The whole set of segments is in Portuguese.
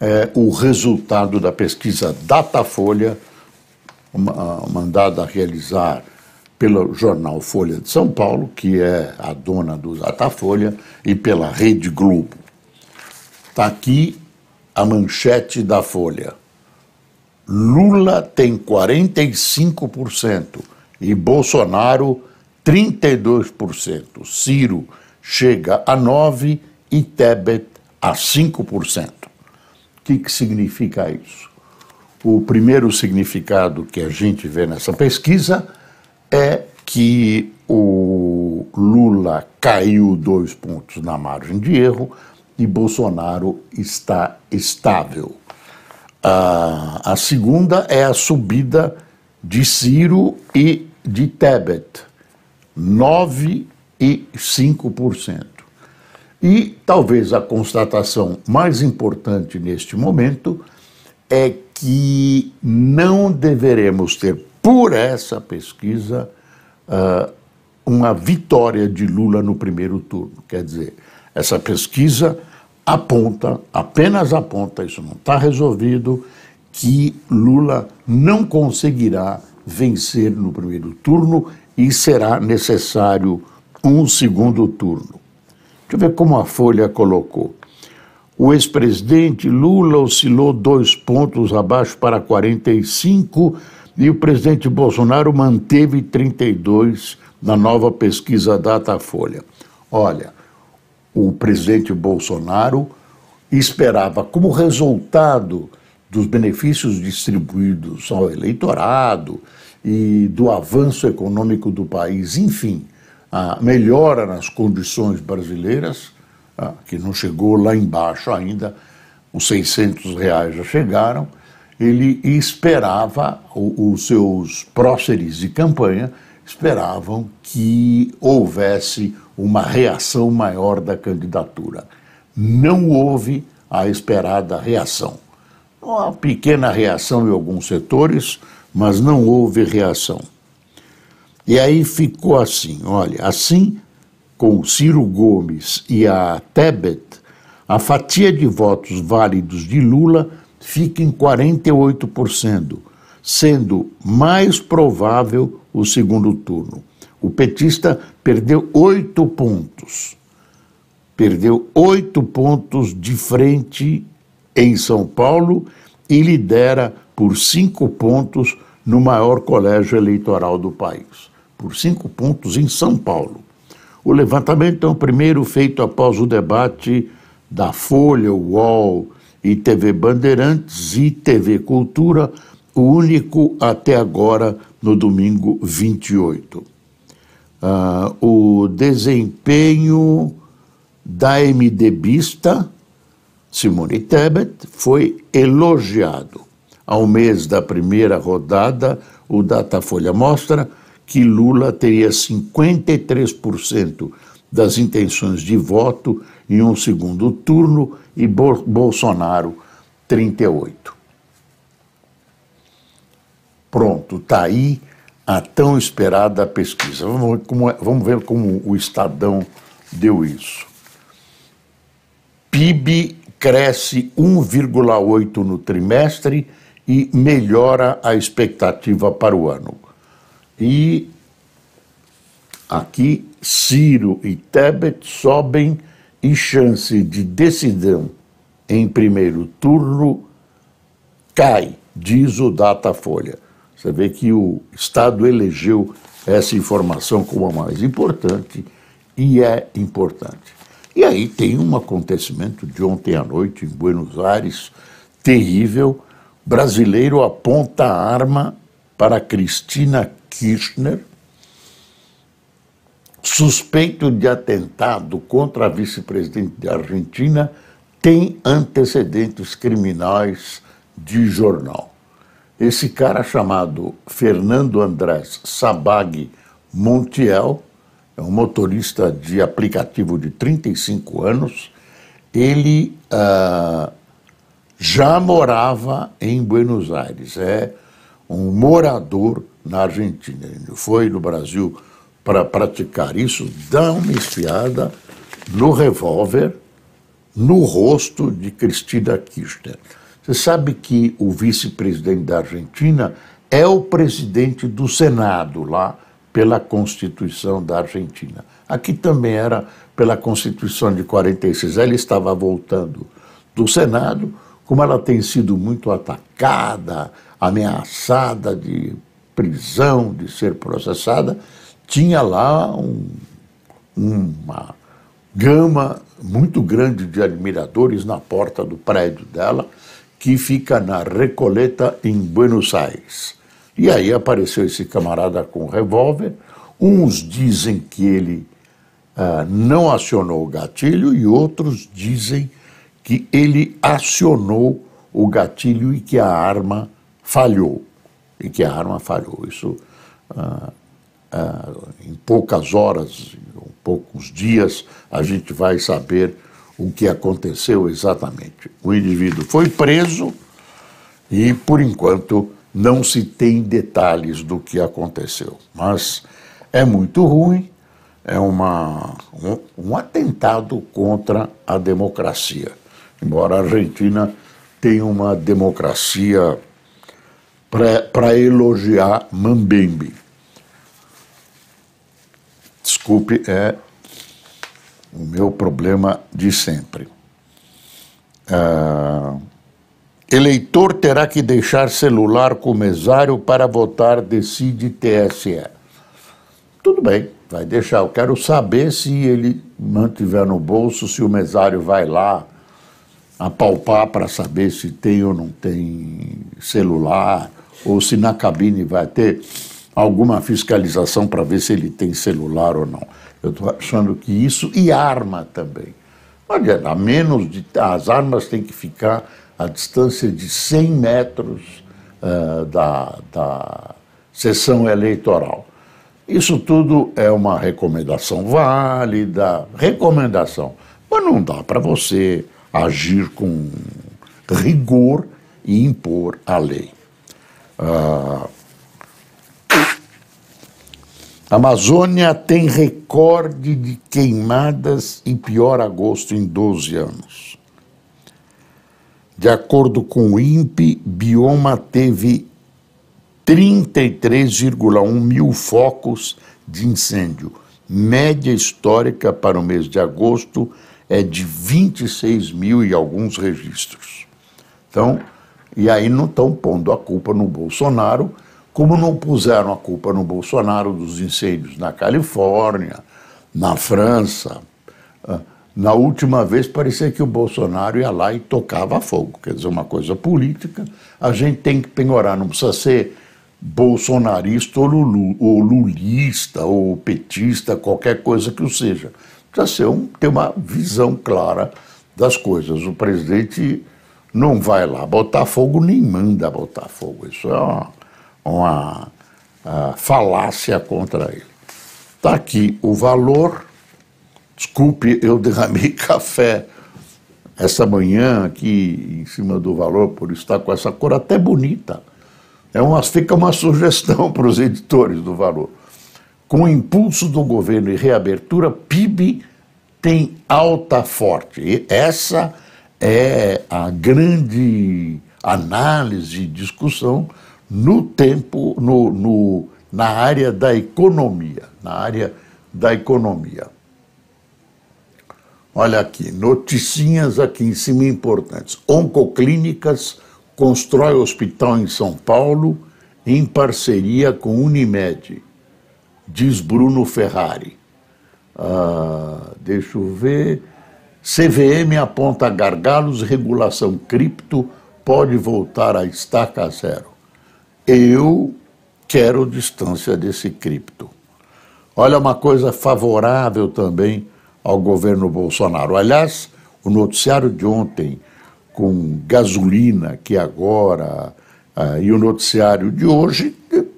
é o resultado da pesquisa Datafolha, mandada a realizar pelo jornal Folha de São Paulo, que é a dona do Datafolha, e pela Rede Globo. Está aqui a manchete da Folha. Lula tem 45% e Bolsonaro 32%. Ciro chega a 9% e Tebet a 5%. Que, que significa isso? O primeiro significado que a gente vê nessa pesquisa é que o Lula caiu dois pontos na margem de erro e Bolsonaro está estável. A, a segunda é a subida de Ciro e de Tebet, 9 e 5%. E talvez a constatação mais importante neste momento é que não deveremos ter, por essa pesquisa, uh, uma vitória de Lula no primeiro turno. Quer dizer, essa pesquisa aponta, apenas aponta, isso não está resolvido, que Lula não conseguirá vencer no primeiro turno e será necessário um segundo turno. Eu ver como a Folha colocou. O ex-presidente Lula oscilou dois pontos abaixo para 45 e o presidente Bolsonaro manteve 32 na nova pesquisa Datafolha. Olha, o presidente Bolsonaro esperava como resultado dos benefícios distribuídos ao eleitorado e do avanço econômico do país, enfim, a melhora nas condições brasileiras, que não chegou lá embaixo ainda, os 600 reais já chegaram, ele esperava, os seus próceres de campanha esperavam que houvesse uma reação maior da candidatura. Não houve a esperada reação. Uma pequena reação em alguns setores, mas não houve reação. E aí ficou assim: olha, assim, com Ciro Gomes e a Tebet, a fatia de votos válidos de Lula fica em 48%, sendo mais provável o segundo turno. O petista perdeu oito pontos. Perdeu oito pontos de frente em São Paulo e lidera por cinco pontos no maior colégio eleitoral do país. Por cinco pontos em São Paulo. O levantamento é o primeiro feito após o debate da Folha, UOL e TV Bandeirantes e TV Cultura, o único até agora no domingo 28. Uh, ah, o desempenho da MDBista Simone Tebet foi elogiado. Ao mês da primeira rodada, o Datafolha mostra que Lula teria 53% das intenções de voto em um segundo turno e Bolsonaro 38%. Pronto, está aí a tão esperada pesquisa. Vamos ver, como, é, vamos ver como o Estadão deu isso. PIB cresce 1,8 no trimestre e melhora a expectativa para o ano. E aqui Ciro e Tebet sobem e chance de decisão em primeiro turno cai, diz o Datafolha. Você vê que o Estado elegeu essa informação como a mais importante e é importante. E aí tem um acontecimento de ontem à noite em Buenos Aires terrível. Brasileiro aponta arma para Cristina Kirchner, suspeito de atentado contra a vice-presidente da Argentina, tem antecedentes criminais de jornal. Esse cara chamado Fernando Andrés Sabag Montiel, é um motorista de aplicativo de 35 anos, ele ah, já morava em Buenos Aires, é um morador na Argentina. Ele foi no Brasil para praticar isso, dá uma espiada no revólver no rosto de Cristina Kirchner. Você sabe que o vice-presidente da Argentina é o presidente do Senado lá pela Constituição da Argentina. Aqui também era pela Constituição de 46. Ela estava voltando do Senado, como ela tem sido muito atacada, ameaçada de prisão, de ser processada, tinha lá um, uma gama muito grande de admiradores na porta do prédio dela que fica na Recoleta, em Buenos Aires. E aí apareceu esse camarada com um revólver. Uns dizem que ele ah, não acionou o gatilho e outros dizem que ele acionou o gatilho e que a arma falhou. E que a arma falhou. Isso ah, ah, em poucas horas, em poucos dias, a gente vai saber o que aconteceu exatamente. O indivíduo foi preso e, por enquanto, não se tem detalhes do que aconteceu. Mas é muito ruim, é uma, um, um atentado contra a democracia. Embora a Argentina tenha uma democracia para elogiar Mambembe. Desculpe, é o meu problema de sempre. Ah, eleitor terá que deixar celular com mesário para votar, decide TSE. Tudo bem, vai deixar. Eu quero saber se ele mantiver no bolso, se o mesário vai lá apalpar para saber se tem ou não tem celular, ou se na cabine vai ter alguma fiscalização para ver se ele tem celular ou não. Eu estou achando que isso, e arma também. Olha, a menos de. As armas têm que ficar a distância de 100 metros uh, da, da sessão eleitoral. Isso tudo é uma recomendação válida, recomendação, mas não dá para você agir com rigor e impor a lei. Uh, a Amazônia tem recorde de queimadas e pior agosto em 12 anos. De acordo com o INPE, bioma teve 33,1 mil focos de incêndio. Média histórica para o mês de agosto é de 26 mil e alguns registros. Então, e aí não estão pondo a culpa no Bolsonaro, como não puseram a culpa no Bolsonaro dos incêndios na Califórnia, na França. Ah, na última vez parecia que o Bolsonaro ia lá e tocava fogo, quer dizer, uma coisa política. A gente tem que penhorar, não precisa ser bolsonarista ou, lulu, ou lulista ou petista, qualquer coisa que o seja. Precisa ser um, ter uma visão clara das coisas. O presidente não vai lá botar fogo, nem manda botar fogo. Isso é uma uma falácia contra ele. Está aqui o valor. Desculpe, eu derramei café essa manhã aqui em cima do valor por estar com essa cor até bonita. É uma, fica uma sugestão para os editores do valor. Com o impulso do governo e reabertura, PIB tem alta forte. E essa é a grande análise e discussão no tempo, no, no, na área da economia, na área da economia. Olha aqui, noticinhas aqui em cima importantes. Oncoclínicas constrói hospital em São Paulo em parceria com Unimed, diz Bruno Ferrari. Ah, deixa eu ver. CVM aponta gargalos, regulação cripto pode voltar à estaca zero eu quero distância desse cripto. Olha uma coisa favorável também ao governo Bolsonaro. Aliás, o noticiário de ontem com gasolina, que agora, uh, e o noticiário de hoje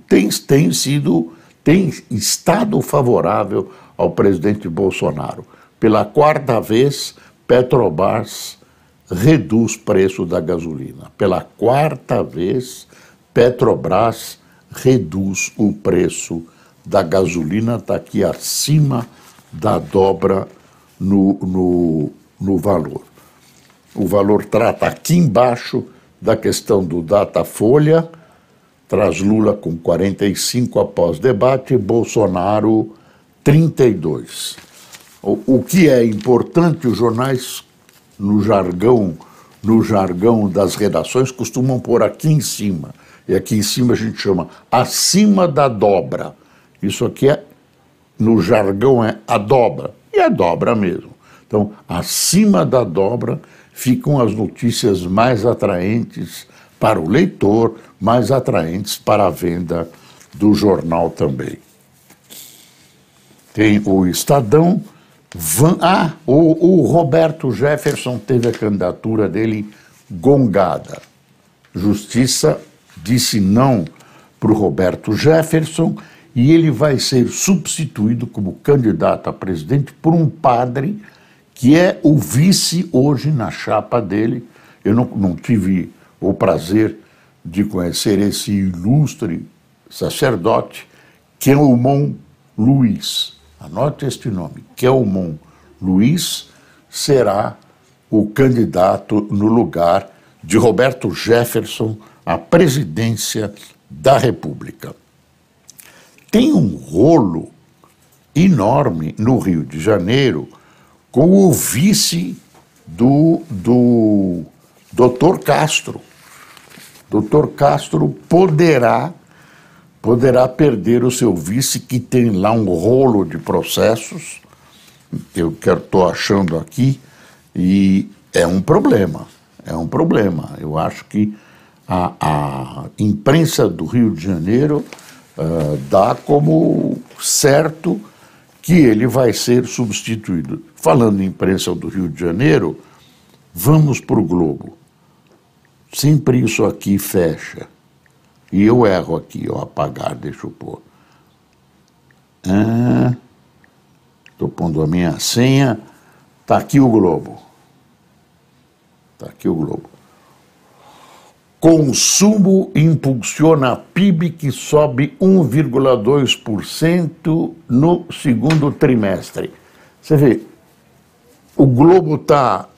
tem, tem sido, tem estado favorável ao presidente Bolsonaro. Pela quarta vez, Petrobras reduz preço da gasolina. Pela quarta vez, Petrobras reduz o preço da gasolina, está aqui acima da dobra no, no, no valor. O valor trata aqui embaixo da questão do Datafolha, traz Lula com 45 após debate, Bolsonaro 32. O, que é importante, os jornais no jargão, no jargão das redações costumam pôr aqui em cima. E aqui em cima a gente chama acima da dobra. Isso aqui é no jargão é a dobra. E é dobra mesmo. Então, acima da dobra ficam as notícias mais atraentes para o leitor, mais atraentes para a venda do jornal também. Tem o Estadão. Van, ah, o, o Roberto Jefferson teve a candidatura dele gongada. Justiça disse não para o Roberto Jefferson e ele vai ser substituído como candidato a presidente por um padre que é o vice hoje na chapa dele. Eu não, não tive o prazer de conhecer esse ilustre sacerdote, Kelmon Luiz. Anote este nome, Kelmon Luiz será o candidato no lugar de Roberto Jefferson à presidência da República. Tem um rolo enorme no Rio de Janeiro com o vice do, do Dr. Castro. Dr. Castro poderá poderá perder o seu vice que tem lá um rolo de processos que eu estou achando aqui e é um problema é um problema eu acho que a, a imprensa do Rio de Janeiro uh, dá como certo que ele vai ser substituído. Falando em imprensa do Rio de Janeiro, vamos para o Globo. Sempre isso aqui fecha. E eu erro aqui, ó, apagar, deixa eu pôr. Estou ah, pondo a minha senha. Está aqui o Globo. Está aqui o Globo. Consumo impulsiona PIB que sobe 1,2% no segundo trimestre. Você vê, o Globo está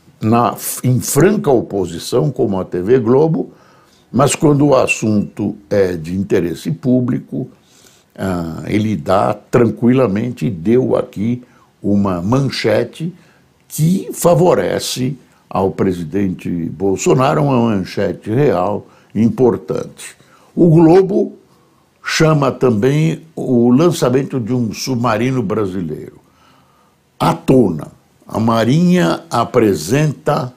em franca oposição, como a TV Globo, mas quando o assunto é de interesse público, ah, ele dá tranquilamente e deu aqui uma manchete que favorece ao presidente Bolsonaro uma manchete real importante. O Globo chama também o lançamento de um submarino brasileiro. À tona, a Marinha apresenta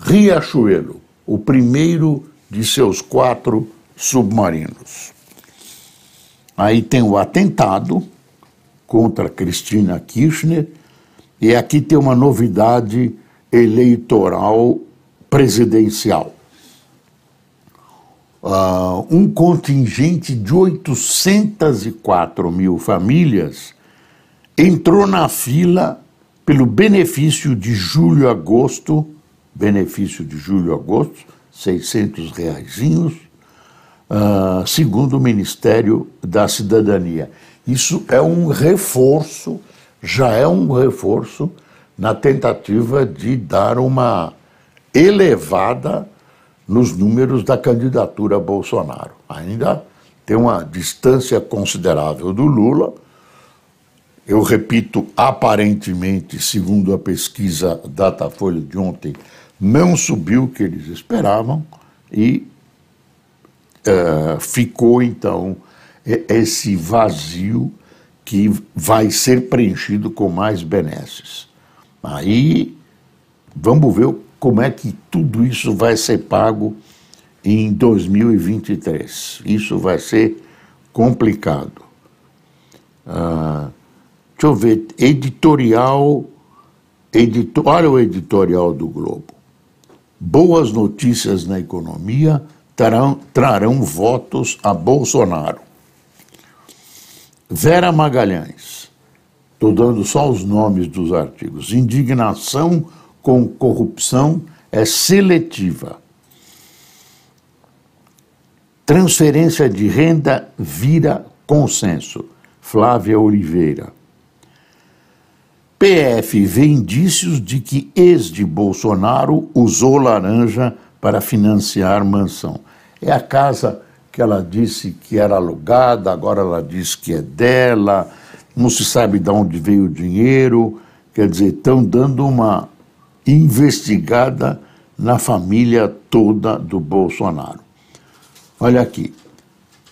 Riachuelo, o primeiro de seus quatro submarinos. Aí tem o atentado contra Cristina Kirchner, e aqui tem uma novidade eleitoral presidencial. Uh, um contingente de 804 mil famílias entrou na fila pelo benefício de julho-agosto, benefício de julho-agosto, 600 reaisinhos, uh, segundo o Ministério da Cidadania. Isso é um reforço, já é um reforço na tentativa de dar uma elevada nos números da candidatura a Bolsonaro. Ainda tem uma distância considerável do Lula. Eu repito, aparentemente, segundo a pesquisa Datafolha de ontem, não subiu o que eles esperavam e uh, ficou então esse vazio que vai ser preenchido com mais benesses. Aí vamos ver como é que tudo isso vai ser pago em 2023. Isso vai ser complicado. Ah, deixa eu ver, editorial Editor, olha o editorial do Globo. Boas notícias na economia trarão, trarão votos a Bolsonaro. Vera Magalhães. Estou dando só os nomes dos artigos. Indignação com corrupção é seletiva. Transferência de renda vira consenso. Flávia Oliveira. PF vê indícios de que ex de Bolsonaro usou laranja para financiar mansão. É a casa que ela disse que era alugada, agora ela diz que é dela, não se sabe de onde veio o dinheiro. Quer dizer, estão dando uma investigada na família toda do Bolsonaro. Olha aqui.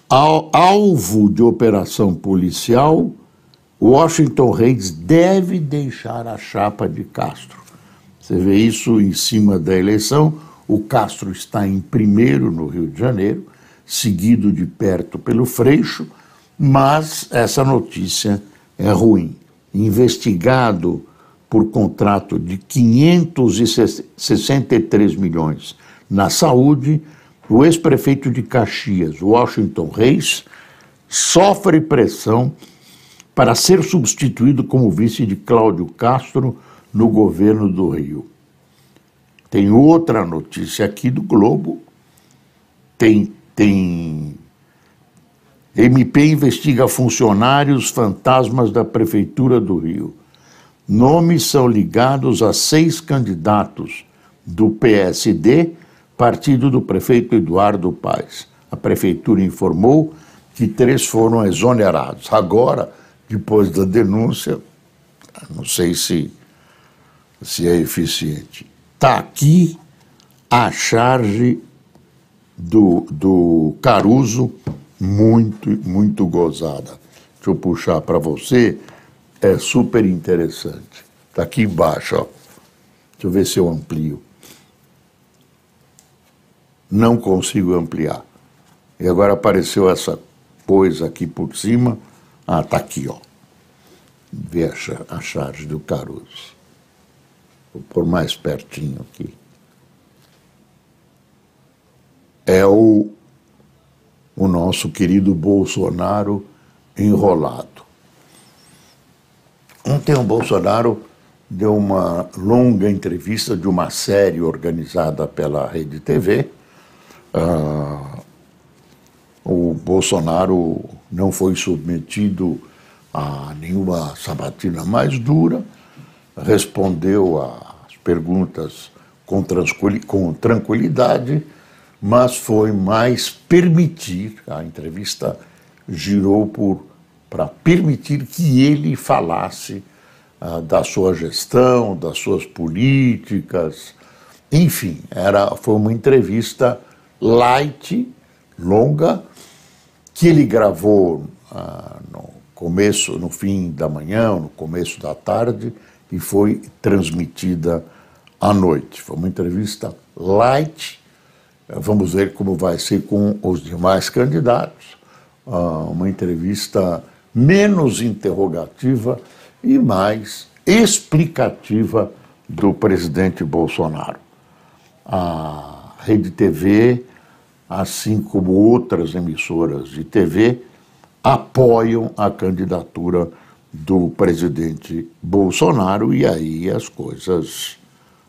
Alvo de operação policial Washington Reis deve deixar a chapa de Castro. Você vê isso em cima da eleição. O Castro está em primeiro no Rio de Janeiro, seguido de perto pelo Freixo, mas essa notícia é ruim. Investigado por contrato de 563 milhões na saúde, o ex-prefeito de Caxias, Washington Reis, sofre pressão para ser substituído como vice de Cláudio Castro no governo do Rio. Tem outra notícia aqui do Globo. Tem, tem MP investiga funcionários fantasmas da Prefeitura do Rio. Nomes são ligados a seis candidatos do PSD, partido do prefeito Eduardo Paes. A Prefeitura informou que três foram exonerados. Agora, depois da denúncia, não sei se, se é eficiente. Está aqui a charge do, do Caruso, muito, muito gozada. Deixa eu puxar para você, é super interessante. Está aqui embaixo, ó. Deixa eu ver se eu amplio. Não consigo ampliar. E agora apareceu essa coisa aqui por cima ah, está aqui, ó. Vê a, charge do Caruso. Vou pôr mais pertinho aqui. É o, o nosso querido Bolsonaro enrolado. Ontem o Bolsonaro deu uma longa entrevista de uma série organizada pela Rede TV. Ah, o Bolsonaro não foi submetido a nenhuma sabatina mais dura, respondeu às perguntas com, com tranquilidade, mas foi mais permitir, a entrevista girou por para permitir que ele falasse ah, da sua gestão, das suas políticas, enfim, era, foi uma entrevista light, longa, que ele gravou ah, no começo, no fim da manhã, no começo da tarde, e foi transmitida à noite. Foi uma entrevista light. Vamos ver como vai ser com os demais candidatos. Ah, uma entrevista menos interrogativa e mais explicativa do presidente Bolsonaro. A Rede TV assim como outras emissoras de TV, apoiam a candidatura do presidente Bolsonaro e aí as coisas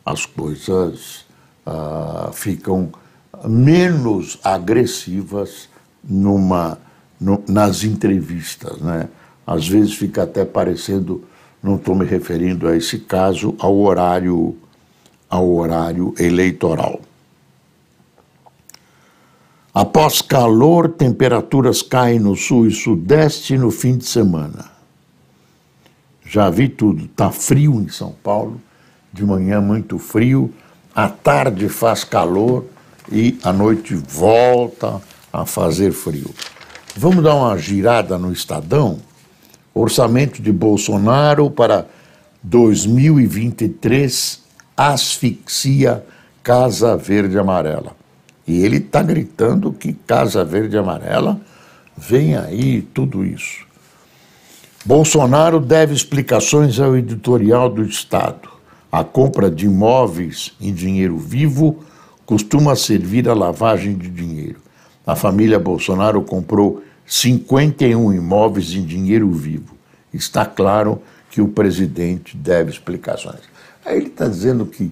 as coisas ah, ficam menos agressivas numa no, nas entrevistas, né? Às vezes fica até parecendo, não estou me referindo a esse caso, ao horário ao horário eleitoral. Após calor, temperaturas caem no sul e sudeste no fim de semana. Já vi tudo. Tá frio em São Paulo, de manhã muito frio, à tarde faz calor e à noite volta a fazer frio. Vamos dar uma girada no Estadão? Orçamento de Bolsonaro para 2023 asfixia Casa Verde Amarela. E ele está gritando que Casa Verde e Amarela vem aí tudo isso. Bolsonaro deve explicações ao editorial do Estado. A compra de imóveis em dinheiro vivo costuma servir à lavagem de dinheiro. A família Bolsonaro comprou 51 imóveis em dinheiro vivo. Está claro que o presidente deve explicações. Aí ele está dizendo que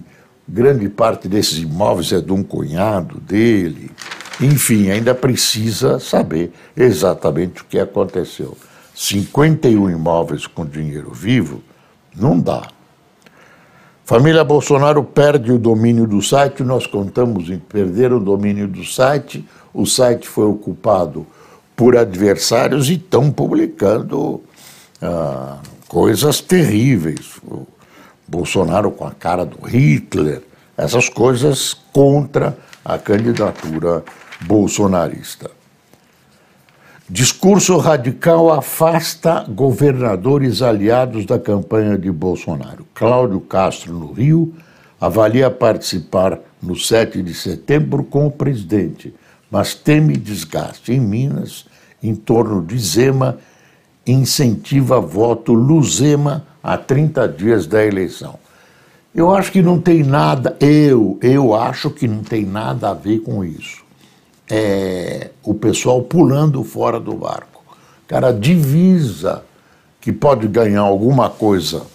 grande parte desses imóveis é de um cunhado dele. Enfim, ainda precisa saber exatamente o que aconteceu. 51 imóveis com dinheiro vivo não dá. Família Bolsonaro perde o domínio do site, nós contamos em perder o domínio do site, o site foi ocupado por adversários e estão publicando ah, coisas terríveis. Bolsonaro com a cara do Hitler, essas coisas contra a candidatura bolsonarista. Discurso radical afasta governadores aliados da campanha de Bolsonaro. Cláudio Castro, no Rio, avalia participar no 7 de setembro com o presidente, mas teme desgaste. Em Minas, em torno de Zema, incentiva voto Luzema a 30 dias da eleição. Eu acho que não tem nada, eu, eu acho que não tem nada a ver com isso é, o pessoal pulando fora do barco. Cara, divisa que pode ganhar alguma coisa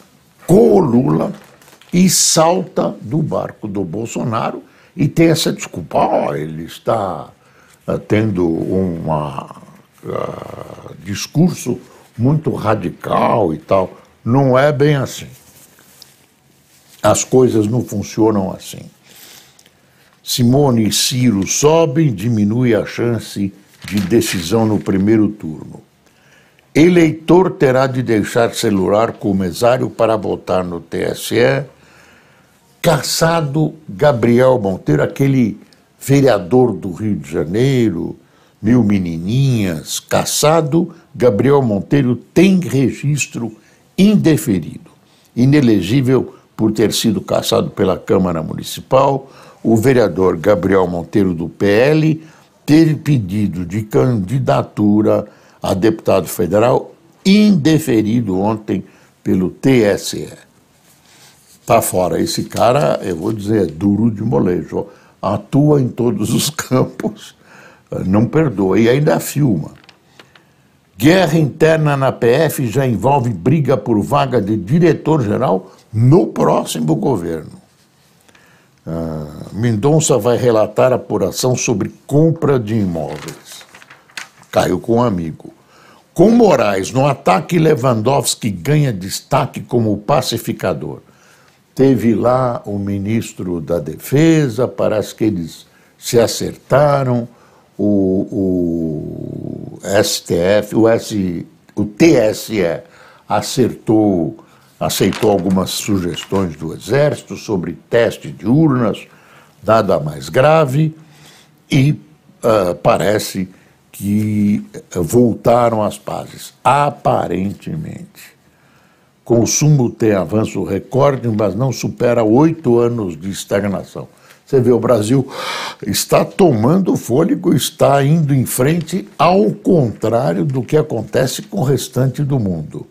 com o Lula e salta do barco do Bolsonaro e tem essa desculpa. Oh, ele está uh, tendo um uh, discurso muito radical e tal. Não é bem assim. As coisas não funcionam assim. Simone e Ciro sobem, diminui a chance de decisão no primeiro turno. Eleitor terá de deixar celular com mesário para votar no TSE. Caçado Gabriel Monteiro, aquele vereador do Rio de Janeiro, mil menininhas, caçado Gabriel Monteiro tem registro indeferido, inelegível por ter sido caçado pela Câmara Municipal o vereador Gabriel Monteiro do PL teve pedido de candidatura a deputado federal indeferido ontem pelo TSE. Tá fora. Esse cara, eu vou dizer, é duro de molejo. Atua em todos os campos, não perdoa e ainda filma. Guerra interna na PF já envolve briga por vaga de diretor-geral no próximo governo. Ah, Mendonça vai relatar apuração sobre compra de imóveis. Caiu com um amigo. Com Moraes, no ataque, Lewandowski ganha destaque como pacificador. Teve lá o ministro da Defesa, parece que eles se acertaram, o, o STF, o, S, o TSE acertou aceitou algumas sugestões do Exército sobre teste de urnas, dada mais grave, e uh, parece que voltaram às pazes, aparentemente. Consumo tem avanço recorde, mas não supera oito anos de estagnação. Você vê, o Brasil está tomando fôlego, está indo em frente, ao contrário do que acontece com o restante do mundo.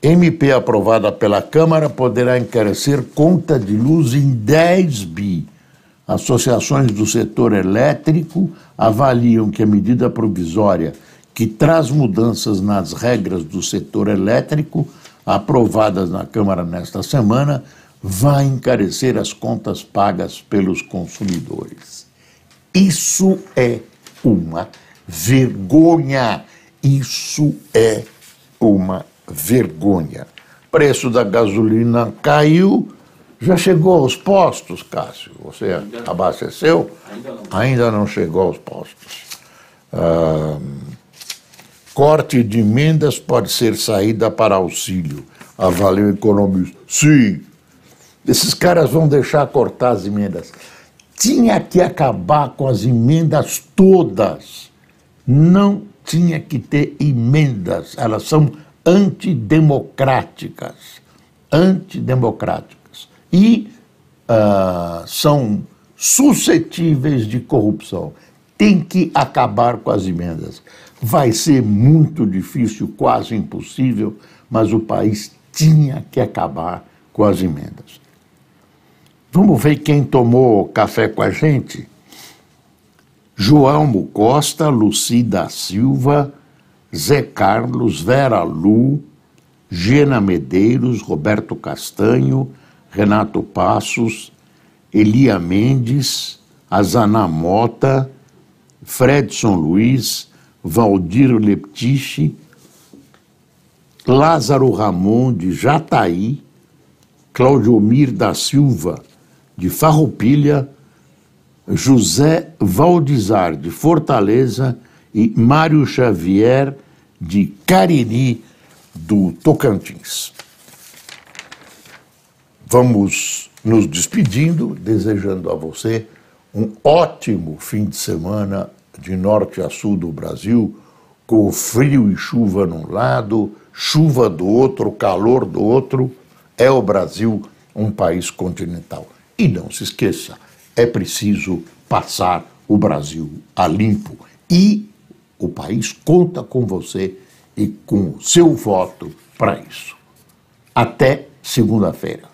MP aprovada pela Câmara poderá encarecer conta de luz em 10 bi. Associações do setor elétrico avaliam que a medida provisória que traz mudanças nas regras do setor elétrico, aprovadas na Câmara nesta semana, vai encarecer as contas pagas pelos consumidores. Isso é uma vergonha. Isso é uma vergonha. Preço da gasolina caiu, já chegou aos postos, Cássio? Você ainda abasteceu? Ainda não. Ainda não chegou aos postos. Ah, corte de emendas pode ser saída para auxílio. Avaliou o economista. Sim. Esses caras vão deixar cortar as emendas. Tinha que acabar com as emendas todas. Não tinha que ter emendas. Elas são antidemocráticas, antidemocráticas e uh, são suscetíveis de corrupção. Tem que acabar com as emendas. Vai ser muito difícil, quase impossível, mas o país tinha que acabar com as emendas. Vamos ver quem tomou café com a gente? João Costa, Lucida Silva, Zé Carlos, Vera Lu, Gena Medeiros, Roberto Castanho, Renato Passos, Elia Mendes, Azana Mota, Fredson Luiz, Valdir Leptiche, Lázaro Ramon de Jataí, Claudiomir da Silva de Farroupilha, José Valdizar de Fortaleza e Mário Xavier de Cariri do Tocantins. Vamos nos despedindo, desejando a você um ótimo fim de semana de norte a sul do Brasil, com frio e chuva num lado, chuva do outro, calor do outro. É o Brasil um país continental. E não se esqueça, é preciso passar o Brasil a limpo. E o país conta com você e com o seu voto para isso. Até segunda-feira.